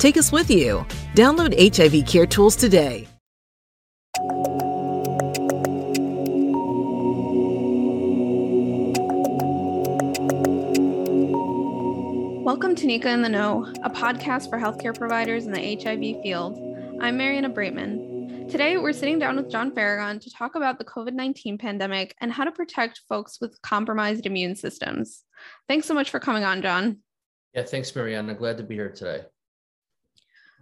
Take us with you. Download HIV Care Tools today. Welcome to NECA in the Know, a podcast for healthcare providers in the HIV field. I'm Mariana Braitman. Today, we're sitting down with John Farragon to talk about the COVID 19 pandemic and how to protect folks with compromised immune systems. Thanks so much for coming on, John. Yeah, thanks, Mariana. Glad to be here today.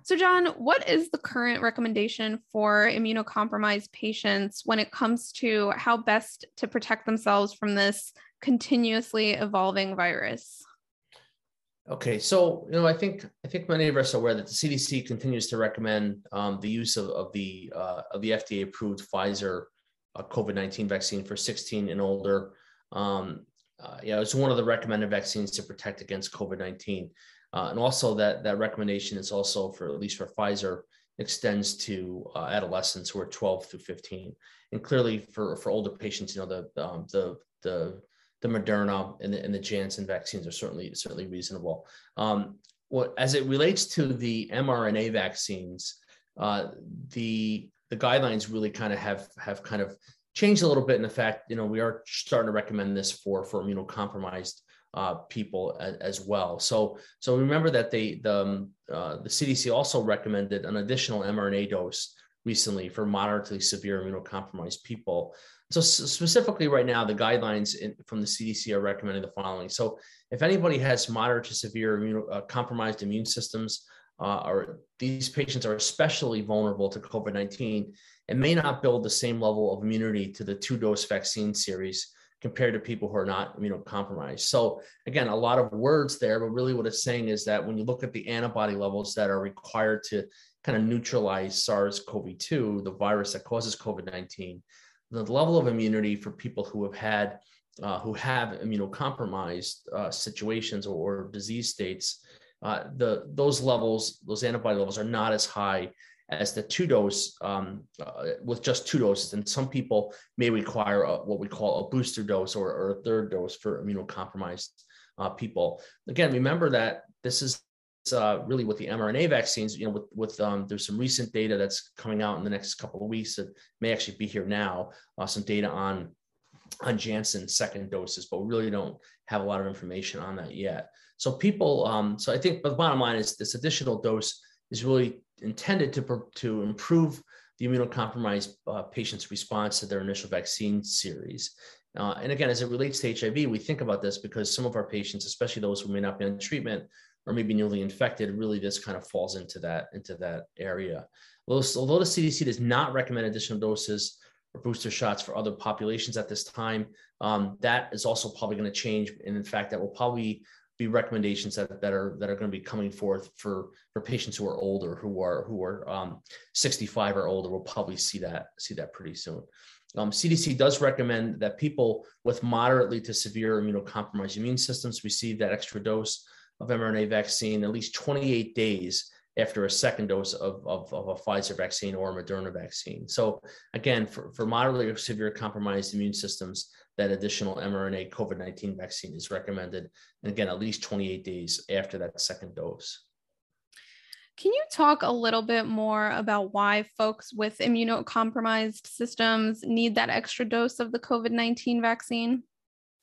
So, John, what is the current recommendation for immunocompromised patients when it comes to how best to protect themselves from this continuously evolving virus? Okay, so you know, I think I think many of us are aware that the CDC continues to recommend um, the use of, of the uh, of the FDA-approved Pfizer uh, COVID-19 vaccine for 16 and older. Um, uh, yeah, it's one of the recommended vaccines to protect against COVID-19. Uh, and also that that recommendation is also for at least for Pfizer extends to uh, adolescents who are 12 through 15. And clearly for, for older patients, you know, the, um, the, the, the Moderna and the, and the Janssen vaccines are certainly, certainly reasonable. Um, what, as it relates to the mRNA vaccines, uh, the, the guidelines really kind of have, have kind of changed a little bit in the fact, you know, we are starting to recommend this for, for immunocompromised uh, people as, as, well. So, so remember that they, the, um, uh, the CDC also recommended an additional mRNA dose recently for moderately severe immunocompromised people. So specifically right now, the guidelines in, from the CDC are recommending the following. So if anybody has moderate to severe immunocompromised uh, immune systems, uh, or these patients are especially vulnerable to COVID-19 and may not build the same level of immunity to the two-dose vaccine series compared to people who are not immunocompromised. So again, a lot of words there, but really what it's saying is that when you look at the antibody levels that are required to kind of neutralize SARS-CoV-2, the virus that causes COVID-19, the level of immunity for people who have had uh, who have immunocompromised uh, situations or, or, disease states, uh, the those levels, those antibody levels, are not as high as the two dose um, uh, with just two doses. And some people may require a, what we call a booster dose or, or a third dose for immunocompromised uh, people. Again, remember that this is uh, really with the mRNA vaccines, you know, with, with um, there's some recent data that's coming out in the next couple of weeks that may actually be here now, uh, some data on on Janssen second doses, but we really don't have a lot of information on that yet. So people, um, so I think, but the bottom line is this additional dose is really intended to, to improve the immunocompromised uh, patient's response to their initial vaccine series. Uh, and again, as it relates to HIV, we think about this because some of our patients, especially those who may not be on treatment or maybe newly infected, really this kind of falls into that into that area. Although the CDC does not recommend additional doses or booster shots for other populations at this time, um, that is also probably going to change. And in fact, that will probably be recommendations that, that are that are going to be coming forth for for patients who are older who are who are um, 65 or older we'll probably see that see that pretty soon um, cdc does recommend that people with moderately to severe immunocompromised immune systems receive that extra dose of mrna vaccine at least 28 days after a second dose of, of, of, a Pfizer vaccine or a Moderna vaccine. So again, for, for moderately severe compromised immune systems, that additional mRNA COVID 19 vaccine is recommended. And again, at least 28 days after that second dose. Can you talk a little bit more about why folks with immunocompromised systems need that extra dose of the COVID 19 vaccine?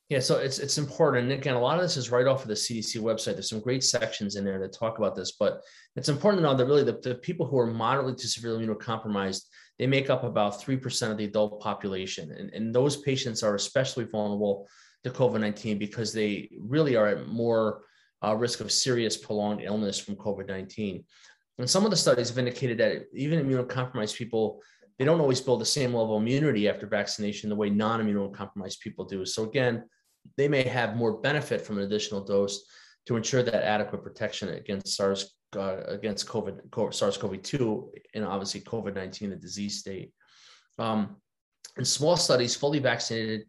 Yeah, so it's it's important. And again, a lot of this is right off of the CDC website. There's some great sections in there that talk about this, but it's important to know that really the, the people who are moderately to severely immunocompromised, they make up about 3% of the adult population. And, and those patients are especially vulnerable to COVID-19 because they really are at more uh, risk of serious prolonged illness from COVID-19. And some of the studies have indicated that even immunocompromised people they don't always build the same level of immunity after vaccination the way non-immunocompromised people do. So again, they may have more benefit from an additional dose to ensure that adequate protection against SARS uh, against COVID, SARS-CoV-2, and obviously COVID-19, the disease state. Um, in small studies, fully vaccinated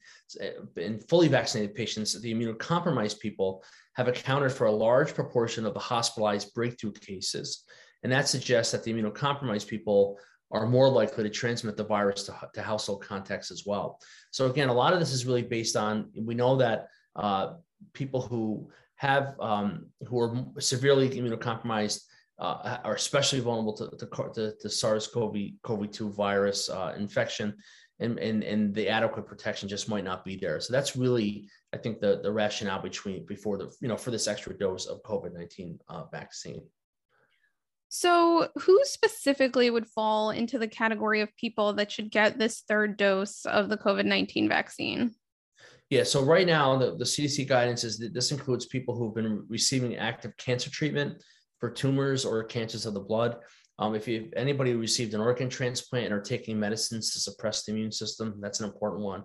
in fully vaccinated patients, the immunocompromised people have accounted for a large proportion of the hospitalized breakthrough cases, and that suggests that the immunocompromised people are more likely to transmit the virus to, to household contacts as well. So again, a lot of this is really based on we know that uh, people who have um, who are severely immunocompromised uh, are especially vulnerable to, to, to, to SARS-CoV-2 virus uh, infection, and, and and the adequate protection just might not be there. So that's really, I think, the the rationale between before the you know for this extra dose of COVID-19 uh, vaccine. So, who specifically would fall into the category of people that should get this third dose of the COVID 19 vaccine? Yeah, so right now, the, the CDC guidance is that this includes people who've been receiving active cancer treatment for tumors or cancers of the blood. Um, if you anybody received an organ transplant and are taking medicines to suppress the immune system, that's an important one.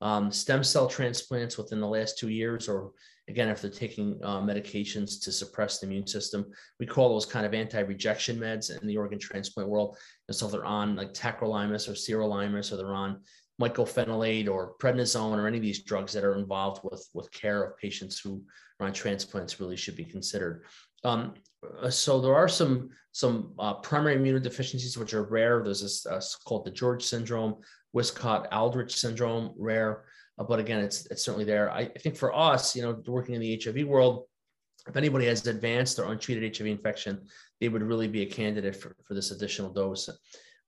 Um, stem cell transplants within the last two years, or again, if they're taking uh, medications to suppress the immune system, we call those kind of anti-rejection meds in the organ transplant world. And so if they're on like tacrolimus or sirolimus, or they're on mycophenolate or prednisone or any of these drugs that are involved with, with care of patients who are on transplants really should be considered. Um, uh, so there are some some uh, primary immunodeficiencies which are rare. There's this uh, called DiGeorge syndrome, Wiskott-Aldrich syndrome, rare. Uh, but again, it's it's certainly there. I, I think for us, you know, working in the HIV world, if anybody has advanced or untreated HIV infection, they would really be a candidate for, for this additional dose.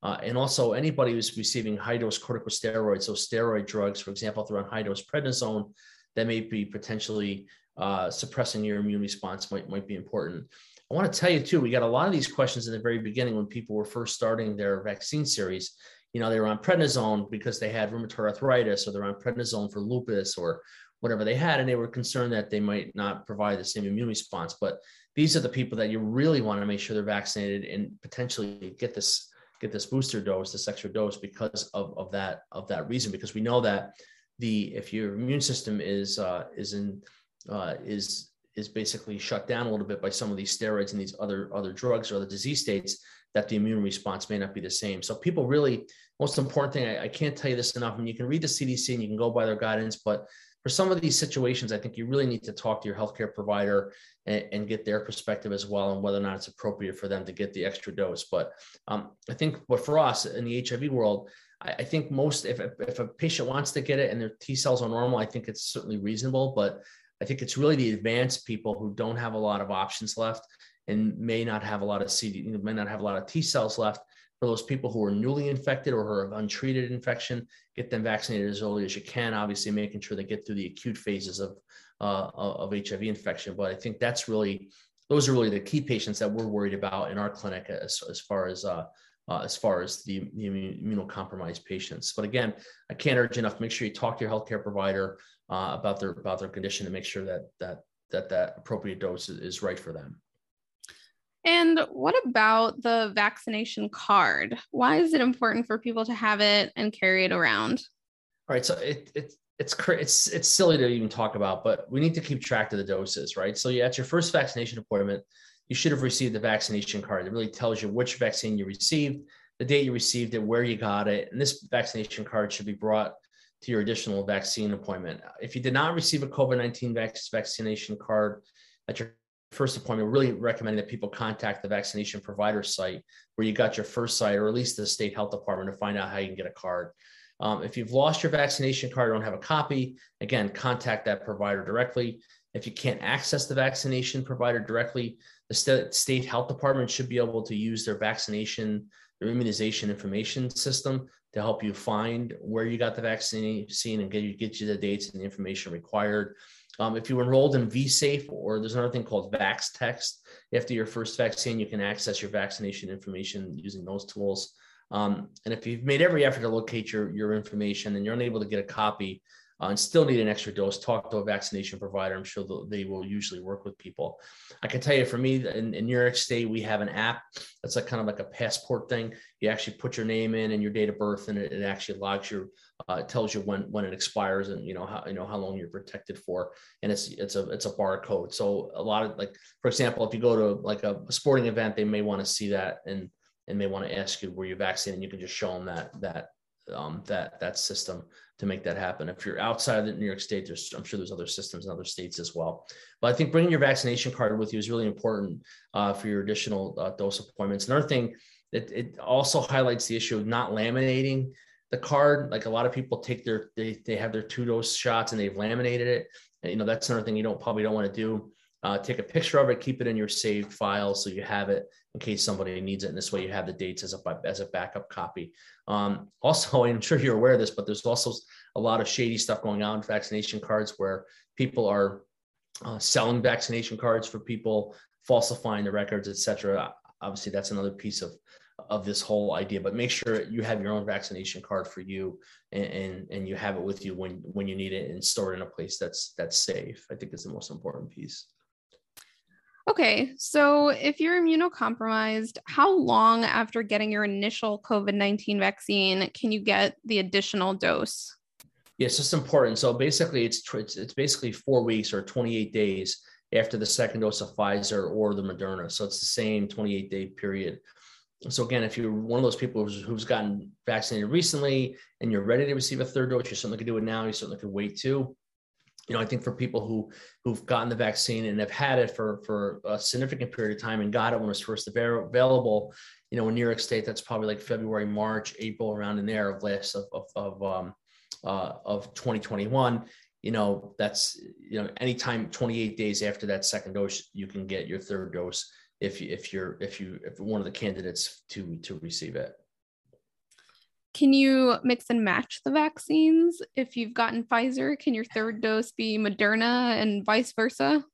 Uh, and also anybody who's receiving high dose corticosteroids, so steroid drugs, for example, if they're on high dose prednisone, that may be potentially uh, suppressing your immune response might, might be important. I want to tell you too, we got a lot of these questions in the very beginning when people were first starting their vaccine series you know, they were on prednisone because they had rheumatoid arthritis, or they're on prednisone for lupus, or whatever they had, and they were concerned that they might not provide the same immune response. But these are the people that you really want to make sure they're vaccinated and potentially get this get this booster dose, this extra dose, because of, of that of that reason. Because we know that the if your immune system is uh, is in uh, is is basically shut down a little bit by some of these steroids and these other other drugs or other disease states, that the immune response may not be the same. So people really, most important thing, I, I can't tell you this enough. I mean, you can read the CDC and you can go by their guidance, but for some of these situations, I think you really need to talk to your healthcare provider and, and, get their perspective as well on whether or not it's appropriate for them to get the extra dose. But um, I think, but for us in the HIV world, I, I think most if if a patient wants to get it and their T cells are normal, I think it's certainly reasonable. But I think it's really the advanced people who don't have a lot of options left and may not have a lot of CD, may not have a lot of T cells left. For those people who are newly infected or who have untreated infection, get them vaccinated as early as you can. Obviously, making sure they get through the acute phases of uh, of HIV infection. But I think that's really those are really the key patients that we're worried about in our clinic as, as far as uh, uh, as far as the, the immunocompromised patients. But again, I can't urge enough. Make sure you talk to your healthcare provider uh, about their about their condition and make sure that that that that appropriate dose is right for them. And what about the vaccination card? Why is it important for people to have it and carry it around? All right, so it, it it's it's it's silly to even talk about, but we need to keep track of the doses, right? So at your first vaccination appointment, you should have received the vaccination card. It really tells you which vaccine you received, the date you received it, where you got it, and this vaccination card should be brought to your additional vaccine appointment. If you did not receive a COVID 19 vaccination card at your first appointment, we're really recommending that people contact the vaccination provider site where you got your first site, or at least the state health department to find out how you can get a card. Um, if you've lost your vaccination card or don't have a copy, again, contact that provider directly. If you can't access the vaccination provider directly, the st- state health department should be able to use their vaccination your immunization information system to help you find where you got the vaccine and get you get you the dates and the information required. Um, if you enrolled in VSafe or there's another thing called VaxText, after your first vaccine, you can access your vaccination information using those tools. Um, and if you've made every effort to locate your, your information and you're unable to get a copy, uh, and still need an extra dose, talk to a vaccination provider. I'm sure they will usually work with people. I can tell you for me in, in New York State, we have an app that's like kind of like a passport thing. You actually put your name in and your date of birth, and it, it actually logs your, uh, tells you when when it expires and you know how you know how long you're protected for, and it's it's a it's a barcode. So a lot of like, for example, if you go to like a, sporting event, they may want to see that and and may want to ask you were you're vaccinated, and you can just show them that that um, that that system to make that happen. If you're outside of New York State, there's I'm sure there's other systems in other states as well. But I think bringing your vaccination card with you is really important uh, for your additional uh, dose appointments. Another thing, it, it also highlights the issue of not laminating the card. Like a lot of people take their they they have their two dose shots and they've laminated it. And, you know that's another thing you don't probably don't want to do. Uh, take a picture of it, keep it in your saved file so you have it in case somebody needs it. And this way you have the dates as a, as a backup copy. Um, also, I'm sure you're aware of this, but there's also a lot of shady stuff going on with vaccination cards where people are uh, selling vaccination cards for people, falsifying the records, etc. Obviously, that's another piece of of this whole idea but make sure you have your own vaccination card for you and, and, and you have it with you when when you need it and store it in a place that's that's safe i think is the most important piece Okay, so if you're immunocompromised, how long after getting your initial COVID 19 vaccine can you get the additional dose? Yes, it's important. So basically, it's, it's, it's basically four weeks or 28 days after the second dose of Pfizer or the Moderna. So it's the same 28 day period. So again, if you're one of those people who's, who's gotten vaccinated recently and you're ready to receive a third dose, you certainly could do it now. You certainly could wait too you know, I think for people who who've gotten the vaccine and have had it for for a significant period of time and got it when it was first available, you know, in New York State, that's probably like February, March, April, around in there of last of of of, um, uh, of 2021. You know, that's you know, anytime 28 days after that second dose, you can get your third dose if you if you're if you if one of the candidates to to receive it. Can you mix and match the vaccines? If you've gotten Pfizer, can your third dose be Moderna and vice versa?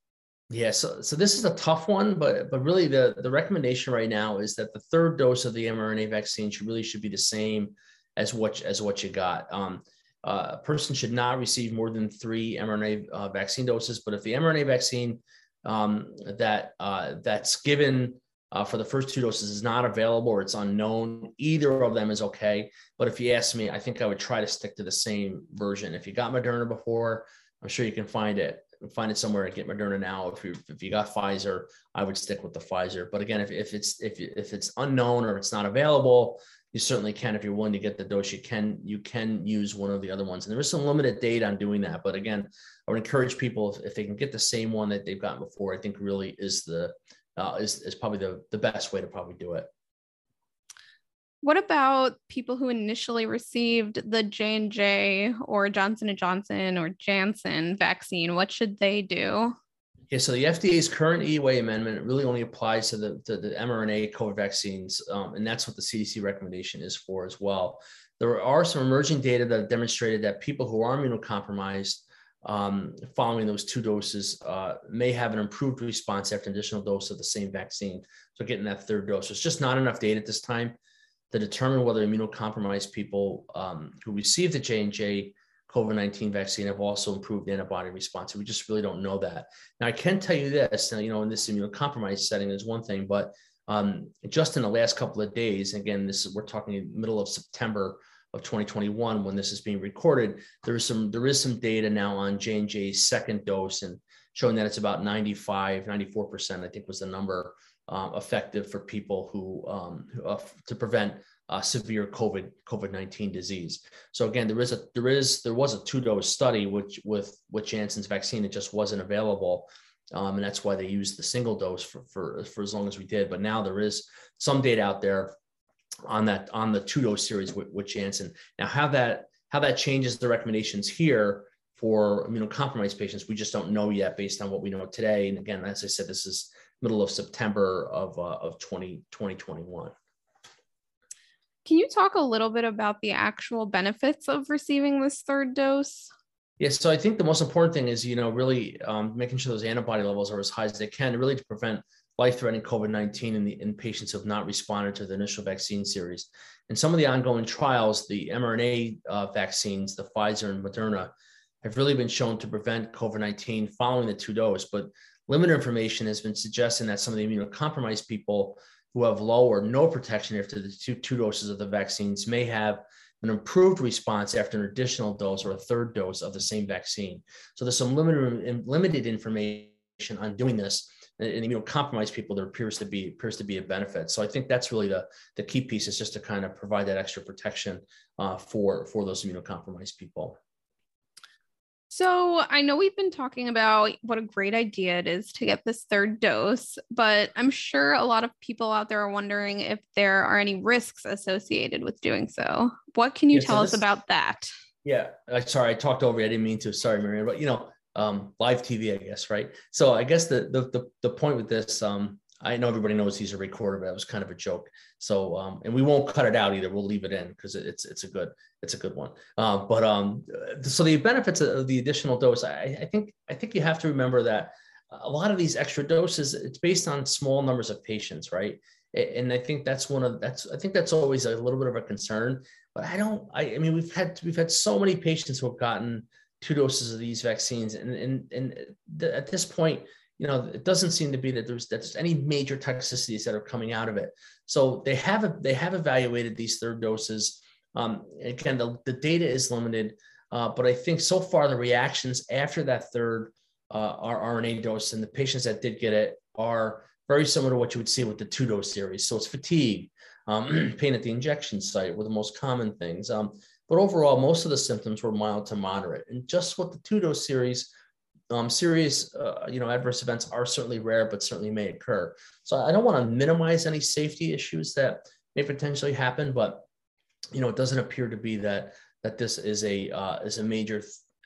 Yeah, so so this is a tough one, but but really the the recommendation right now is that the third dose of the mRNA vaccine should really should be the same as what as what you got. Um, uh, a person should not receive more than three mRNA uh, vaccine doses, but if the mRNA vaccine um, that uh, that's given uh, for the first two doses is not available or it's unknown. Either of them is okay. But if you ask me, I think I would try to stick to the same version. If you got Moderna before, I'm sure you can find it find it somewhere and get Moderna now. If you if you got Pfizer, I would stick with the Pfizer. But again, if, if it's if if it's unknown or it's not available, you certainly can. If you're willing to get the dose, you can you can use one of the other ones. And there is some limited data on doing that. But again, I would encourage people if, if they can get the same one that they've gotten before. I think really is the uh, is, is probably the, the best way to probably do it. What about people who initially received the J&J or Johnson & Johnson or Janssen vaccine? What should they do? Yeah, so the FDA's current EUA amendment really only applies to the, to the mRNA COVID vaccines, um, and that's what the CDC recommendation is for as well. There are some emerging data that have demonstrated that people who are immunocompromised um, following those two doses uh, may have an improved response after an additional dose of the same vaccine. So getting that third dose. It's just not enough data at this time to determine whether immunocompromised people um, who received the J&J COVID-19 vaccine have also improved antibody response. We just really don't know that. Now I can tell you this, now, you know, in this immunocompromised setting is one thing, but um, just in the last couple of days, again, this is, we're talking middle of September, of 2021 when this is being recorded there is some there is some data now on j&j's second dose and showing that it's about 95 94% i think was the number um, effective for people who um, uh, to prevent uh, severe covid covid-19 disease. So again there is a there is there was a two dose study which with with janssen's vaccine it just wasn't available um, and that's why they used the single dose for, for for as long as we did. But now there is some data out there on that on the two dose series with, with Janssen. Now, how that how that changes the recommendations here for immunocompromised patients, we just don't know yet based on what we know today. And again, as I said, this is middle of September of uh, of 20, 2021. Can you talk a little bit about the actual benefits of receiving this third dose? Yes, so I think the most important thing is, you know, really um, making sure those antibody levels are as high as they can, really to prevent life-threatening COVID-19 in in patients who have not responded to the initial vaccine series. In some of the ongoing trials, the mRNA uh, vaccines, the Pfizer and Moderna, have really been shown to prevent COVID-19 following the two dose. But limited information has been suggesting that some of the immunocompromised people who have low or no protection after the two, two doses of the vaccines may have an improved response after an additional dose or a third dose of the same vaccine. So there's some limited limited information on doing this. And, and immunocompromised people, there appears to be appears to be a benefit. So I think that's really the the key piece is just to kind of provide that extra protection uh, for for those immunocompromised people. So I know we've been talking about what a great idea it is to get this third dose, but I'm sure a lot of people out there are wondering if there are any risks associated with doing so. What can you yeah, tell so this, us about that? Yeah, uh, sorry, I talked over. You. I didn't mean to. Sorry, Marianne, but you know, um, live TV, I guess, right? So I guess the the the, the point with this, um, I know everybody knows he's a recorder, but that was kind of a joke. So, um, and we won't cut it out either. We'll leave it in because it's it's a good it's a good one. Uh, but um, so the benefits of the additional dose, I, I think I think you have to remember that a lot of these extra doses, it's based on small numbers of patients, right? And I think that's one of that's I think that's always a little bit of a concern. But I don't. I, I mean, we've had we've had so many patients who have gotten two doses of these vaccines, and and and at this point you know, it doesn't seem to be that there's that there's any major toxicities that are coming out of it. So they have they have evaluated these third doses. Um, again, the, the data is limited, uh, but I think so far the reactions after that third uh, RNA dose and the patients that did get it are very similar to what you would see with the two dose series. So it's fatigue, um, pain at the injection site were the most common things. Um, but overall, most of the symptoms were mild to moderate. And just what the two dose series um, serious, uh, you know, adverse events are certainly rare, but certainly may occur. So I don't want to minimize any safety issues that may potentially happen, but you know, it doesn't appear to be that that this is a uh, is a major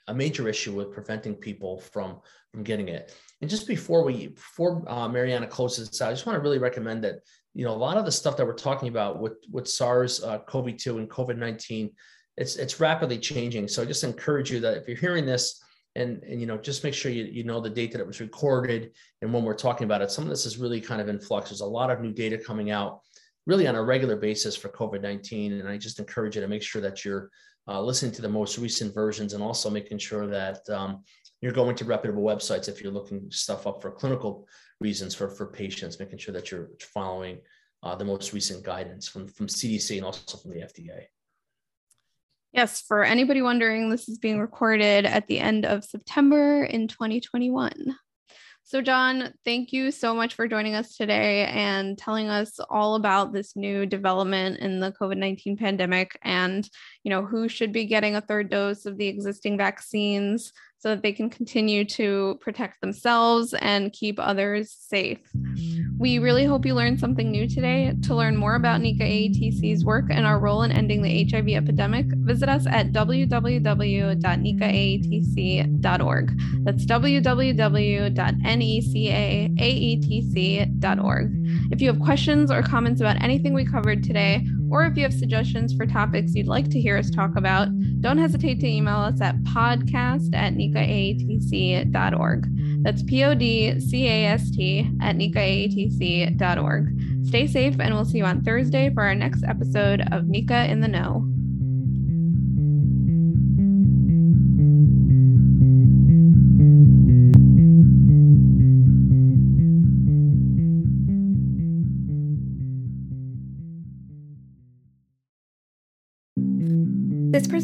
a major issue with preventing people from from getting it. And just before we before uh, Mariana closes I just want to really recommend that you know a lot of the stuff that we're talking about with with SARS uh, CoV-2 and COVID-19, it's it's rapidly changing. So I just encourage you that if you're hearing this and, and you know just make sure you, you know the date that it was recorded and when we're talking about it. Some of this is really kind of in flux. There's a lot of new data coming out really on a regular basis for covid-19 and i just encourage you to make sure that you're uh, listening to the most recent versions and also making sure that um, you're going to reputable websites if you're looking stuff up for clinical reasons for for patients making sure that you're following uh, the most recent guidance from from cdc and also from the fda Yes, for anybody wondering, this is being recorded at the end of September in 2021. So, John, thank you so much for joining us today and telling us all about this new development in the COVID 19 pandemic and, you know, who should be getting a third dose of the existing vaccines, so that they can continue to protect themselves and keep others safe. We really hope you learned something new today. To learn more about NECA AETC's work and our role in ending the HIV epidemic, visit us at www.necaaetc.org. That's www.necaaetc.org. If you have questions or comments about anything we covered today, or if you have suggestions for topics you'd like to hear us talk about, don't hesitate to email us at podcast at necaaetc.org. That's P O D C A S T at necaaetc.org. Stay safe, and we'll see you on Thursday for our next episode of NECA in the Know.